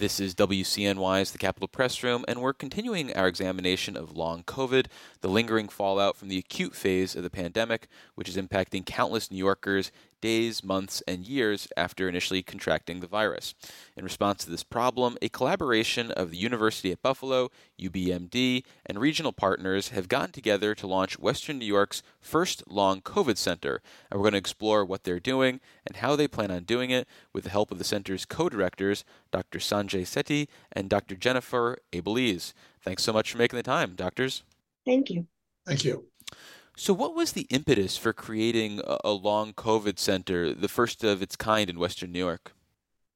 This is WCNY's The Capitol Press Room, and we're continuing our examination of long COVID, the lingering fallout from the acute phase of the pandemic, which is impacting countless New Yorkers days, months, and years after initially contracting the virus. In response to this problem, a collaboration of the University at Buffalo, UBMD, and regional partners have gotten together to launch Western New York's first long COVID center. And we're going to explore what they're doing and how they plan on doing it with the help of the center's co directors, Dr. Sanjay Sethi and Dr. Jennifer Abeles. Thanks so much for making the time, doctors. Thank you. Thank you. So, what was the impetus for creating a, long COVID center, the first of its kind in Western New York?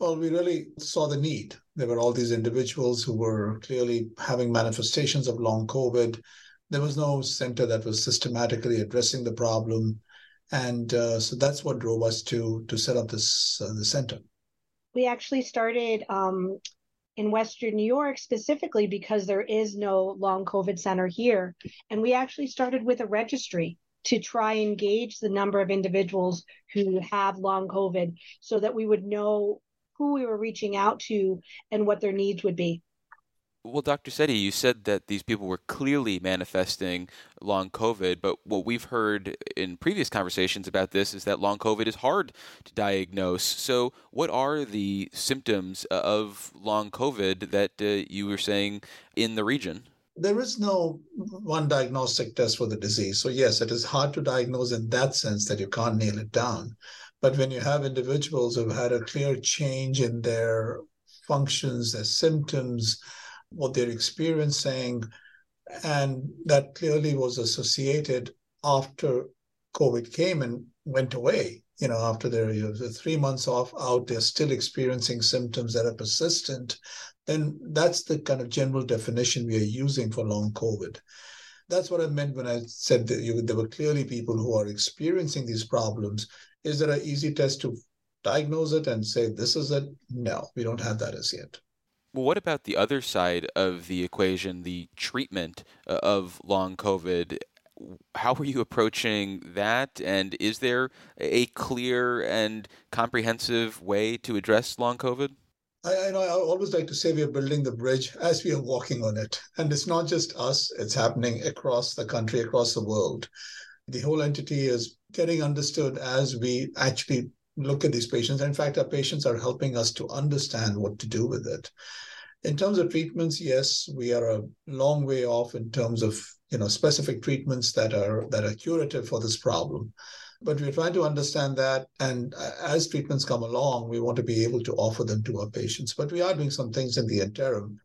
Well, we really saw the need. There were all these individuals who were clearly having manifestations of long COVID. There was no center that was systematically addressing the problem, and uh, so that's what drove us to to set up this uh, the center. We actually started um, in Western New York specifically because there is no long COVID center here. And we actually started with a registry to try and gauge the number of individuals who have long COVID so that we would know who we were reaching out to and what their needs would be. Well, Dr. Sethi, you said that these people were clearly manifesting long COVID, but what we've heard in previous conversations about this is that long COVID is hard to diagnose. So, what are the symptoms of long COVID that uh, you were saying in the region? There is no one diagnostic test for the disease. So, yes, it is hard to diagnose in that sense that you can't nail it down. But when you have individuals who've had a clear change in their functions, their symptoms, what they're experiencing. And that clearly was associated after COVID came and went away. You know, after know, three months off out, they're still experiencing symptoms that are persistent. Then that's the kind of general definition we are using for long COVID. That's what I meant when I said that you, there were clearly people who are experiencing these problems. Is there an easy test to diagnose it and say this is it? No, we don't have that as yet. Well, what about the other side of the equation, the treatment uh, of long COVID? How are you approaching that? And is there a clear and comprehensive way to address long COVID? I, I, know I always like to say we are building the bridge as we are walking on it. And it's not just us, it's happening across the country, across the world. The whole entity is getting understood as we actually look at these patients. In fact, our patients are helping us to understand what to do with it. In terms of treatments, yes, we are a long way off in terms of you know specific treatments that are that are curative for this problem. But we're trying to understand that, and uh, as treatments come along, we want to be able to offer them to our patients. But we are doing some things in the interim.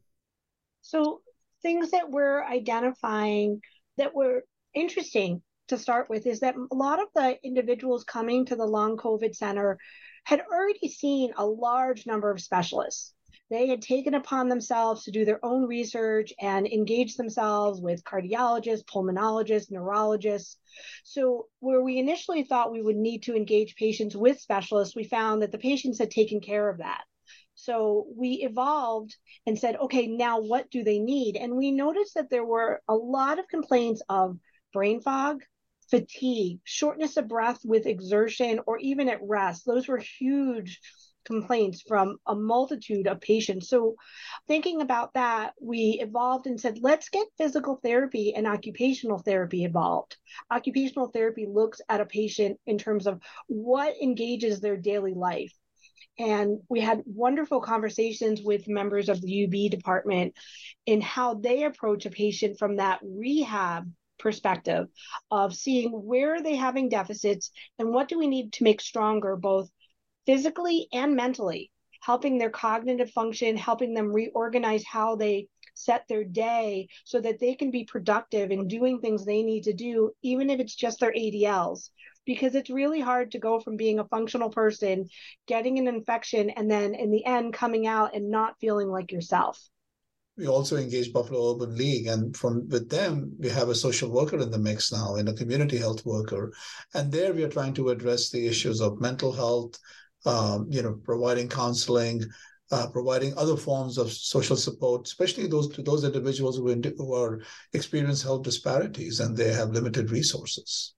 So things that we're identifying that were interesting to start with is that a lot of the individuals coming to the long COVID center had already seen a large number of specialists. They had taken upon themselves to do their own research and engage themselves with cardiologists, pulmonologists, neurologists. So, where we initially thought we would need to engage patients with specialists, we found that the patients had taken care of that. So we evolved and said, okay, now what do they need? And we noticed that there were a lot of complaints of brain fog, fatigue, shortness of breath with exertion, or even at rest. Those were huge complaints from a multitude of patients. So, thinking about that, we evolved and said, let's get physical therapy and occupational therapy involved. Occupational therapy looks at a patient in terms of what engages their daily life. And we had wonderful conversations with members of the UB department in how they approach a patient from that rehab perspective of seeing where are they having deficits and what do we need to make stronger both physically and mentally helping their cognitive function helping them reorganize how they set their day so that they can be productive in doing things they need to do even if it's just their ADLs because it's really hard to go from being a functional person getting an infection and then in the end coming out and not feeling like yourself we also engage Buffalo Urban League, and from with them we have a social worker in the mix now, and a community health worker, and there we are trying to address the issues of mental health, um, you know, providing counseling, uh, providing other forms of social support, especially those to those individuals who, who are experience health disparities and they have limited resources.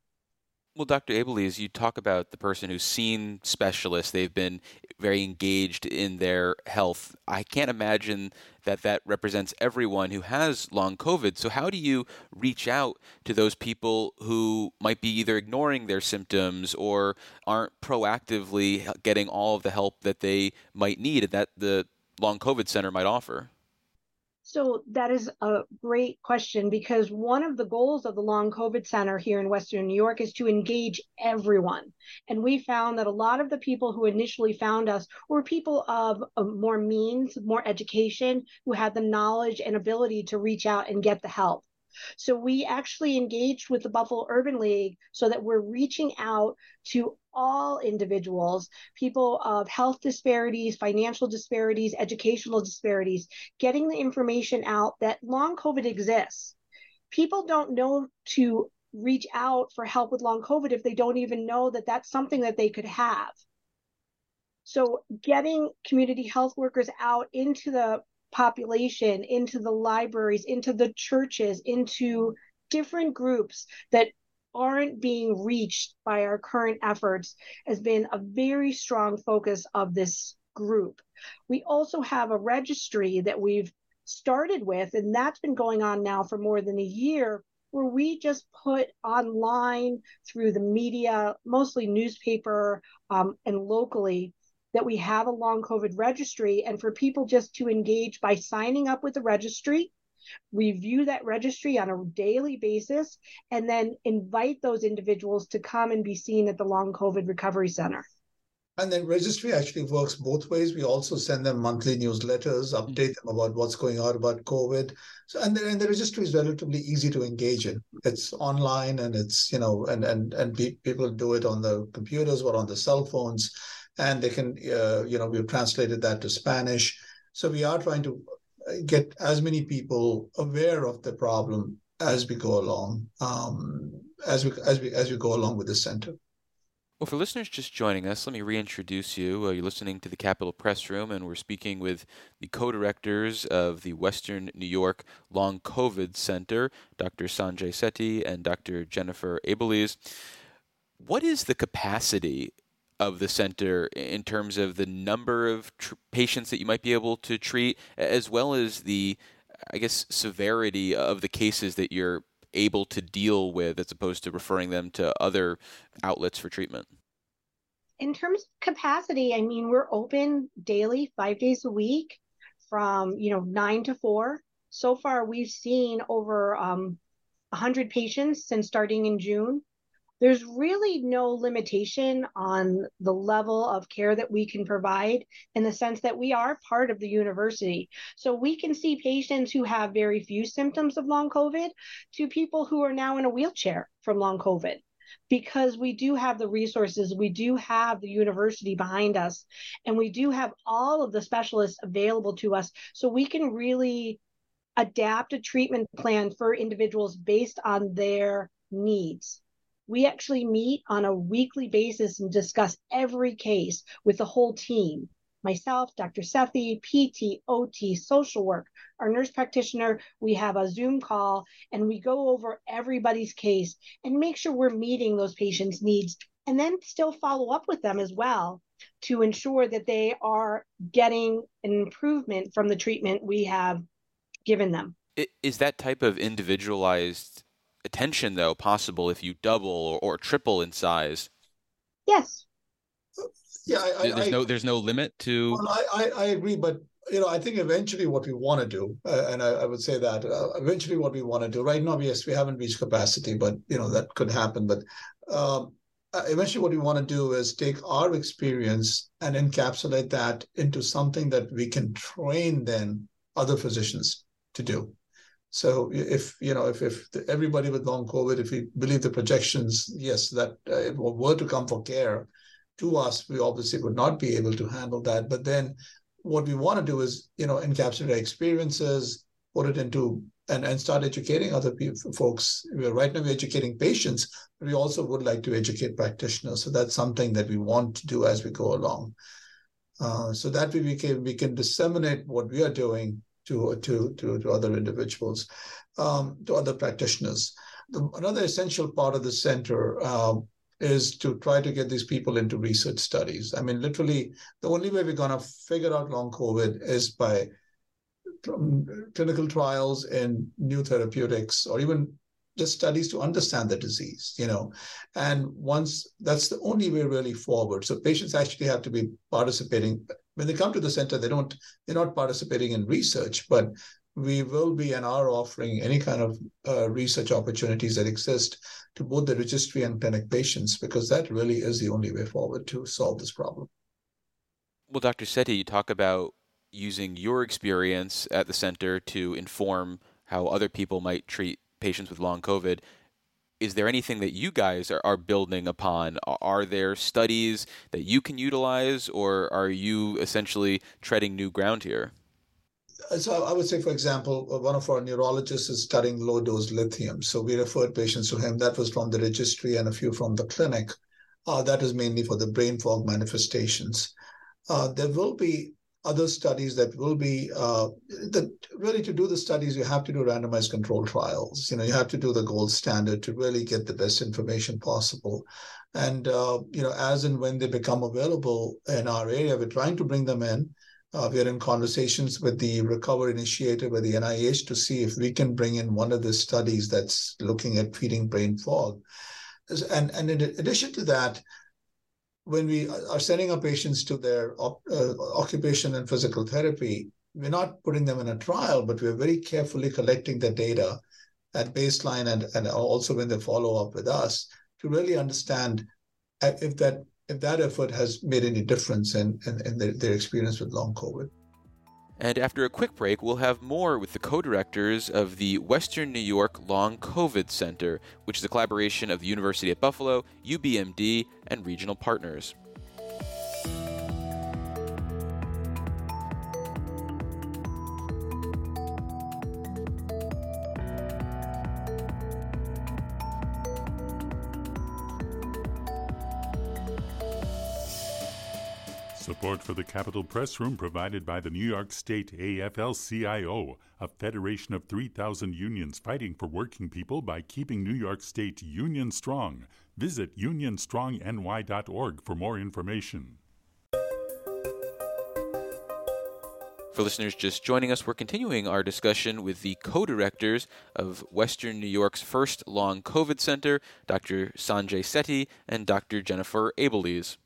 Well, Dr. Abeles, you talk about the person who's seen specialists. They've been very engaged in their health. I can't imagine that that represents everyone who has long COVID. So, how do you reach out to those people who might be either ignoring their symptoms or aren't proactively getting all of the help that they might need and that the long COVID center might offer? So that is a great question because one of the goals of the Long COVID Center here in Western New York is to engage everyone. And we found that a lot of the people who initially found us were people of, of more means, more education, who had the knowledge and ability to reach out and get the help. So we actually engaged with the Buffalo Urban League so that we're reaching out to all individuals, people of health disparities, financial disparities, educational disparities, getting the information out that long COVID exists. People don't know to reach out for help with long COVID if they don't even know that that's something that they could have. So, getting community health workers out into the population, into the libraries, into the churches, into different groups that aren't being reached by our current efforts has been a very strong focus of this group. We also have a registry that we've started with, and that's been going on now for more than a year, where we just put online through the media, mostly newspaper um, and locally, that we have a long COVID registry and for people just to engage by signing up with the registry, review that registry on a daily basis, and then invite those individuals to come and be seen at the Long COVID Recovery Center. And then registry actually works both ways. We also send them monthly newsletters, update them about what's going on about COVID. So and the, and the registry is relatively easy to engage in. It's online and it's you know and and and people do it on the computers or on the cell phones and they can, uh, you know, we've translated that to Spanish. So we are trying to get as many people aware of the problem as we go along, um, as we as we as we go along with the center. Well, for listeners just joining us, let me reintroduce you. Uh, you're listening to the Capitol Press Room, and we're speaking with the co directors of the Western New York Long COVID Center, Dr. Sanjay Sethi and Dr. Jennifer Abeles. What is the capacity of the center in terms of the number of tr- patients that you might be able to treat, as well as the, I guess, severity of the cases that you're able to deal with, as opposed to referring them to other outlets for treatment? In terms of capacity, I mean, we're open daily, five days a week, from you know nine to four. So far, we've seen over um, 100 patients since starting in June there's really no limitation on the level of care that we can provide in the sense that we are part of the university. So we can see patients who have very few symptoms of long COVID to people who are now in a wheelchair from long COVID because we do have the resources, we do have the university behind us, and we do have all of the specialists available to us. So we can really adapt a treatment plan for individuals based on their needs we actually meet on a weekly basis and discuss every case with the whole team myself, Dr. Sethi, PT, OT, social work, our nurse practitioner. We have a Zoom call and we go over everybody's case and make sure we're meeting those patients' needs and then still follow up with them as well to ensure that they are getting an improvement from the treatment we have given them. Is that type of individualized attention though possible if you double or, or triple in size? Yes. Yeah, I, there's I, no there's no limit to. Well, I, I agree, but you know, I think eventually what we want to do, uh, and I, I, would say that uh, eventually what we want to do. Right now, yes, we haven't reached capacity, but you know that could happen. But um, uh, eventually, what we want to do is take our experience and encapsulate that into something that we can train then other physicians to do. So if you know if if everybody with long COVID, if we believe the projections, yes, that uh, were to come for care to us, we obviously would not be able to handle that. But then what we want to do is you know encapsulate experiences, put it into and, and start educating other people, folks. We're, right now we're educating patients, we also would like to educate practitioners. So that's something that we want to do as we go along. Uh, so that way we can we can disseminate what we are doing to to to, to other individuals, um, to other practitioners. The, another essential part of the center um, is to try to get these people into research studies. I mean, literally, the only way we're going to figure out long COVID is by clinical trials in new therapeutics or even just studies to understand the disease, you know. And once that's the only way really forward. So patients actually have to be participating. When they come to the center, they don't, they're not participating in research, but we will be and are offering any kind of uh, research opportunities that exist to both the registry and clinic patients because that really is the only way forward to solve this problem. Well, Dr. Sethi, you talk about using your experience at the center to inform how other people might treat patients with long COVID. Is there anything that you guys are, are building upon? Are there studies that you can utilize, or are you essentially treading new ground here? so I would say, for example, uh, one of our neurologists is studying low dose lithium. So we referred patients to him. That was from the registry and a few from the clinic. Uh, that is mainly for the brain fog manifestations. Uh, there will be other studies that will be uh, that really to do the studies you have to do randomized control trials. You know you have to do the gold standard to really get the best information possible. And uh, you know as and when they become available in our area we're trying to bring them in. Uh, we are in conversations with the Recover Initiative with the NIH to see if we can bring in one of the studies that's looking at treating brain fog. And, and in addition to that, when we are sending our patients to their uh, occupation and physical therapy, we're not putting them in a trial, but we're very carefully collecting the data at baseline and, and also when they follow up with us to really understand if that if that effort has made any difference in, in, in their, their experience with long COVID. And after a quick break, we'll have more with the co directors of the Western New York Long COVID Center, which is a collaboration of the University at Buffalo, UBMD, and regional partners. Support for the Capitol Press Room provided by the New York State AFL CIO, a federation of 3,000 unions fighting for working people by keeping New York State union strong. Visit unionstrongny.org for more information. For listeners just joining us, we're continuing our discussion with the co directors of Western New York's first long COVID center, Dr. Sanjay Sethi and Dr. Jennifer Abeles.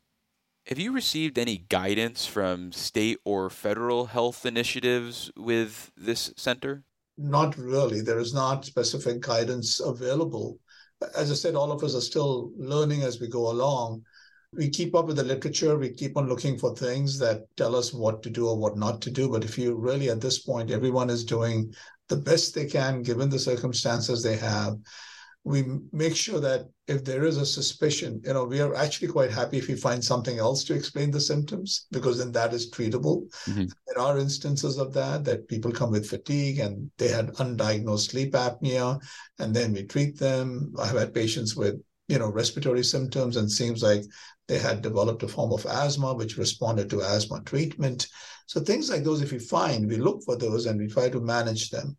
Have you received any guidance from state or federal health initiatives with this center? Not really. There is not specific guidance available. As I said, all of us are still learning as we go along. We keep up with the literature. We keep on looking for things that tell us what to do or what not to do. But if you really, at this point, everyone is doing the best they can given the circumstances they have we make sure that if there is a suspicion, you know, we are actually quite happy if we find something else to explain the symptoms because then that is treatable. Mm-hmm. There are instances of that that people come with fatigue and they had undiagnosed sleep apnea, and then we treat them. I've had patients with you know respiratory symptoms and seems like they had developed a form of asthma which responded to asthma treatment. So things like those, if we find, we look for those and we try to manage them.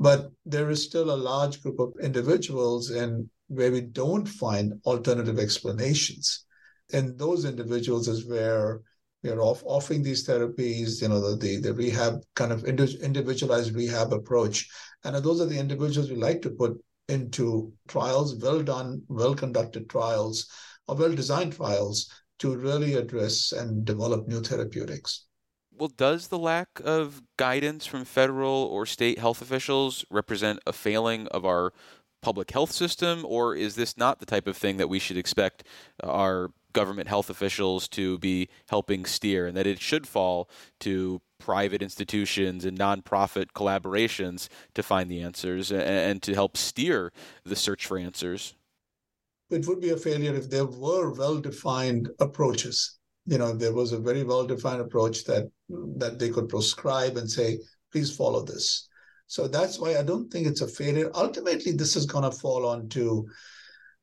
But there is still a large group of individuals and where we don't find alternative explanations. And those individuals is where we are off, offering these therapies, you know, the, the, the rehab kind of individualized rehab approach. And those are the individuals we like to put into trials, well done, well conducted trials, or well designed trials to really address and develop new therapeutics well, does the lack of guidance from federal or state health officials represent a failing of our public health system, or is this not the type of thing that we should expect uh, our government health officials to be helping steer, and that it should fall to private institutions and nonprofit collaborations to find the answers and, to help steer the search for answers? It would be a failure if there were well defined approaches you know there was a very well defined approach that that they could prescribe and say please follow this. So that's why i don't think it's a failure. Ultimately this is going to fall onto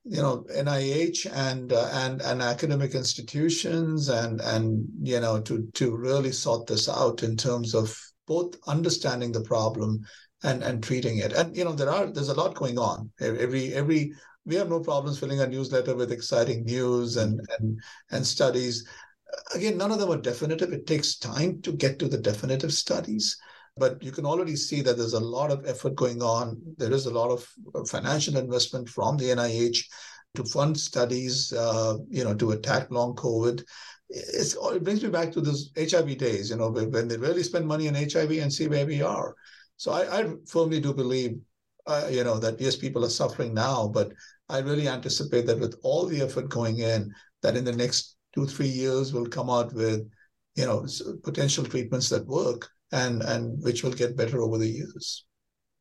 you know nih and uh, and and academic institutions and and you know to to really sort this out in terms of both understanding the problem and and treating it. And you know there are there's a lot going on. Every every we have no problems filling a newsletter with exciting news and and and studies. Again, none of them are definitive. It takes time to get to the definitive studies but you can already see that there's a lot of effort going on. There is a lot of financial investment from the NIH to fund studies, uh, you know, to attack long COVID. It's, it brings me back to those HIV days, you know, when they really spend money on HIV and see where we are. So I, I firmly do believe, uh, you know, that yes, people are suffering now, but I really anticipate that with all the effort going in, that in the next two, three years, we'll come out with, you know, potential treatments that work and and which will get better over the years.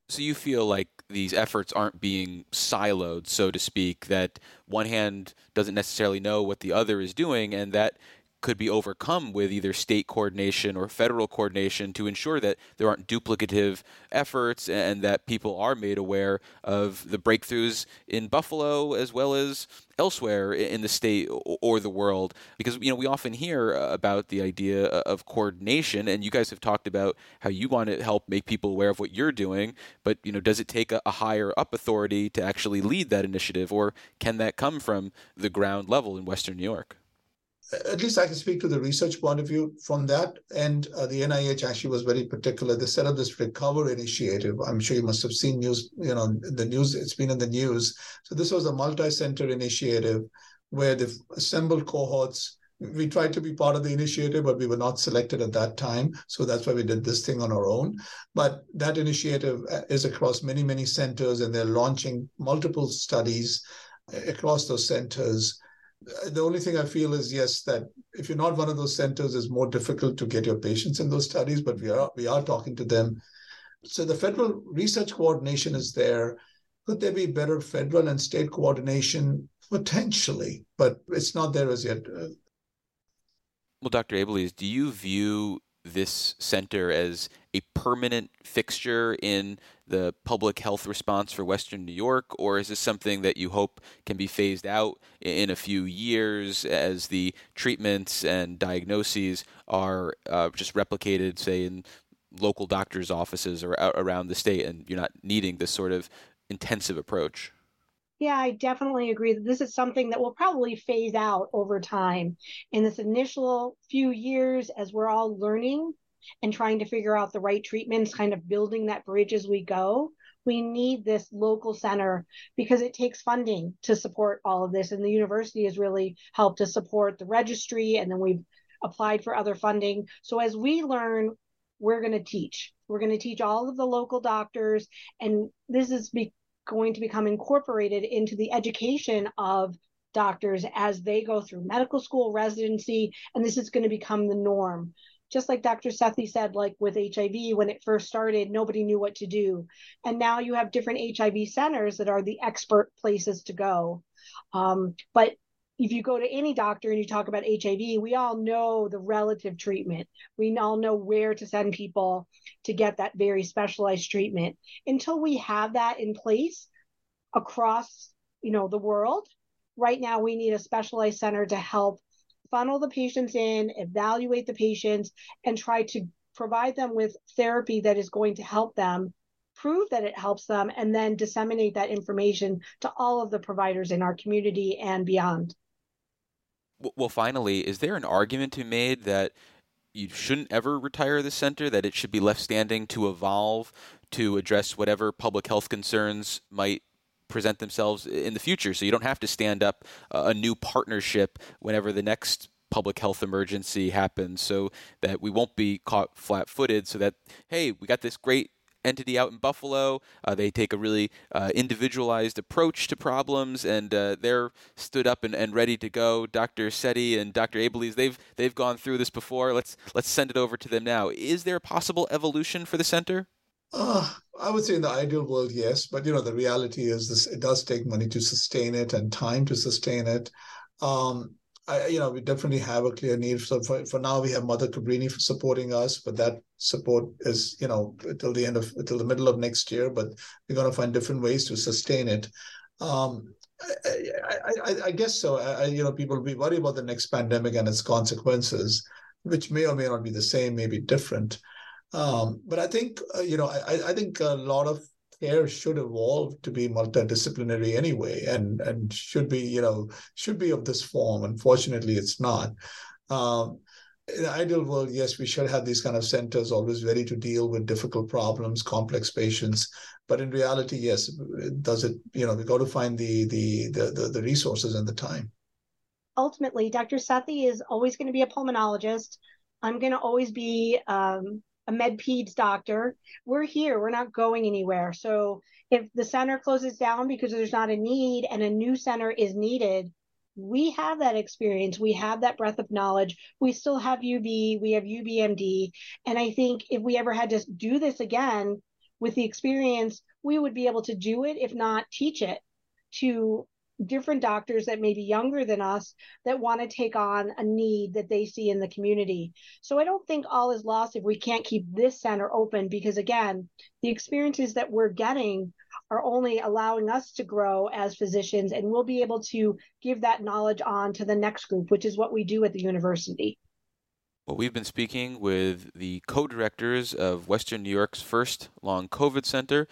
So you feel like these efforts aren't being siloed, so to speak, that one hand doesn't necessarily know what the other is doing, and that could be overcome with either state coordination or federal coordination to ensure that there aren't duplicative efforts and that people are made aware of the breakthroughs in Buffalo as well as elsewhere in the state or the world. Because you know we often hear uh, about the idea uh, of coordination and you guys have talked about how you want to help make people aware of what you're doing but you know does it take a, higher up authority to actually lead that initiative or can that come from the ground level in western New York at least I can speak to the research point of view from that. And uh, the NIH actually was very particular. They set up this Recover initiative. I'm sure you must have seen news, you know, the news, it's been in the news. So this was a multi-center initiative where they've assembled cohorts. We tried to be part of the initiative, but we were not selected at that time. So that's why we did this thing on our own. But that initiative uh, is across many, many centers, and they're launching multiple studies uh, across those centers the only thing I feel is yes, that if you're not one of those centers, it's more difficult to get your patients in those studies, but we are we are talking to them. So the federal research coordination is there. Could there be better federal and state coordination? Potentially, but it's not there as yet. Well, Dr. Abeles, do you view this center as a permanent fixture in the public health response for Western New York, or is this something that you hope can be phased out in a few years as the treatments and diagnoses are uh, just replicated, say, in local doctors' offices or around the state, and you're not needing this sort of intensive approach? Yeah, I definitely agree that this is something that will probably phase out over time. In this initial few years, as we're all learning and trying to figure out the right treatments, kind of building that bridge as we go, we need this local center because it takes funding to support all of this. And the university has really helped to support the registry, and then we've applied for other funding. So as we learn, we're going to teach. We're going to teach all of the local doctors, and this is be- going to become incorporated into the education of doctors as they go through medical school residency and this is going to become the norm just like dr sethi said like with hiv when it first started nobody knew what to do and now you have different hiv centers that are the expert places to go um, but if you go to any doctor and you talk about HIV, we all know the relative treatment. We all know where to send people to get that very specialized treatment. Until we have that in place across, you know, the world, right now we need a specialized center to help funnel the patients in, evaluate the patients, and try to provide them with therapy that is going to help them prove that it helps them and then disseminate that information to all of the providers in our community and beyond. Well, finally, is there an argument to be made that you shouldn't ever retire the center, that it should be left standing to evolve to address whatever public health concerns might present themselves in the future? So you don't have to stand up a new partnership whenever the next public health emergency happens so that we won't be caught flat footed so that hey we got this great entity out in Buffalo. Uh, they take a really uh, individualized approach to problems, and uh, they're stood up and, and ready to go. Dr. Sethi and Dr. Abeles, they've they've gone through this before. Let's let's send it over to them now. Is there a possible evolution for the center? Uh, I would say in the ideal world, yes, but you know the reality is this: it does take money to sustain it and time to sustain it. Um, I, you know, we definitely have a clear need. So for, for now, we have Mother Cabrini for supporting us, but that support is, you know, until the end of, until the middle of next year. But we're going to find different ways to sustain it. Um, I, I, I, guess so. I, you know, people will be worried about the next pandemic and its consequences, which may or may not be the same, may be different. Um, but I think, uh, you know, I, I think a lot of care should evolve to be multidisciplinary anyway, and and should be you know should be of this form. Unfortunately, it's not. Um, in the ideal world, yes, we should have these kind of centers always ready to deal with difficult problems, complex patients. But in reality, yes, does it? You know, we got to find the the the the, resources and the time. Ultimately, Dr. Sethi is always going to be a pulmonologist. I'm going to always be um, a med peds doctor. We're here. We're not going anywhere. So if the center closes down because there's not a need and a new center is needed, we have that experience. We have that breadth of knowledge. We still have UB, we have UBMD. And I think if we ever had to do this again with the experience, we would be able to do it, if not teach it to different doctors that may be younger than us that want to take on a need that they see in the community. So I don't think all is lost if we can't keep this center open because, again, the experiences that we're getting are only allowing us to grow as physicians, and we'll be able to give that knowledge on to the next group, which is what we do at the university. Well, we've been speaking with the co directors of Western New York's first long COVID center,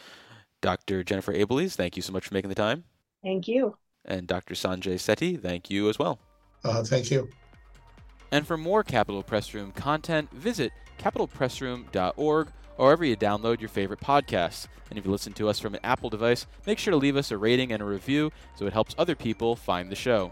Dr. Jennifer Abeles. Thank you so much for making the time. Thank you. And Dr. Sanjay Sethi, thank you as well. Uh, thank you. And for more Capitol Press Room content, visit capitolpressroom.org or wherever you download your favorite podcasts. And if you listen to us from an Apple device, make sure to leave us a rating and a review so it helps other people find the show.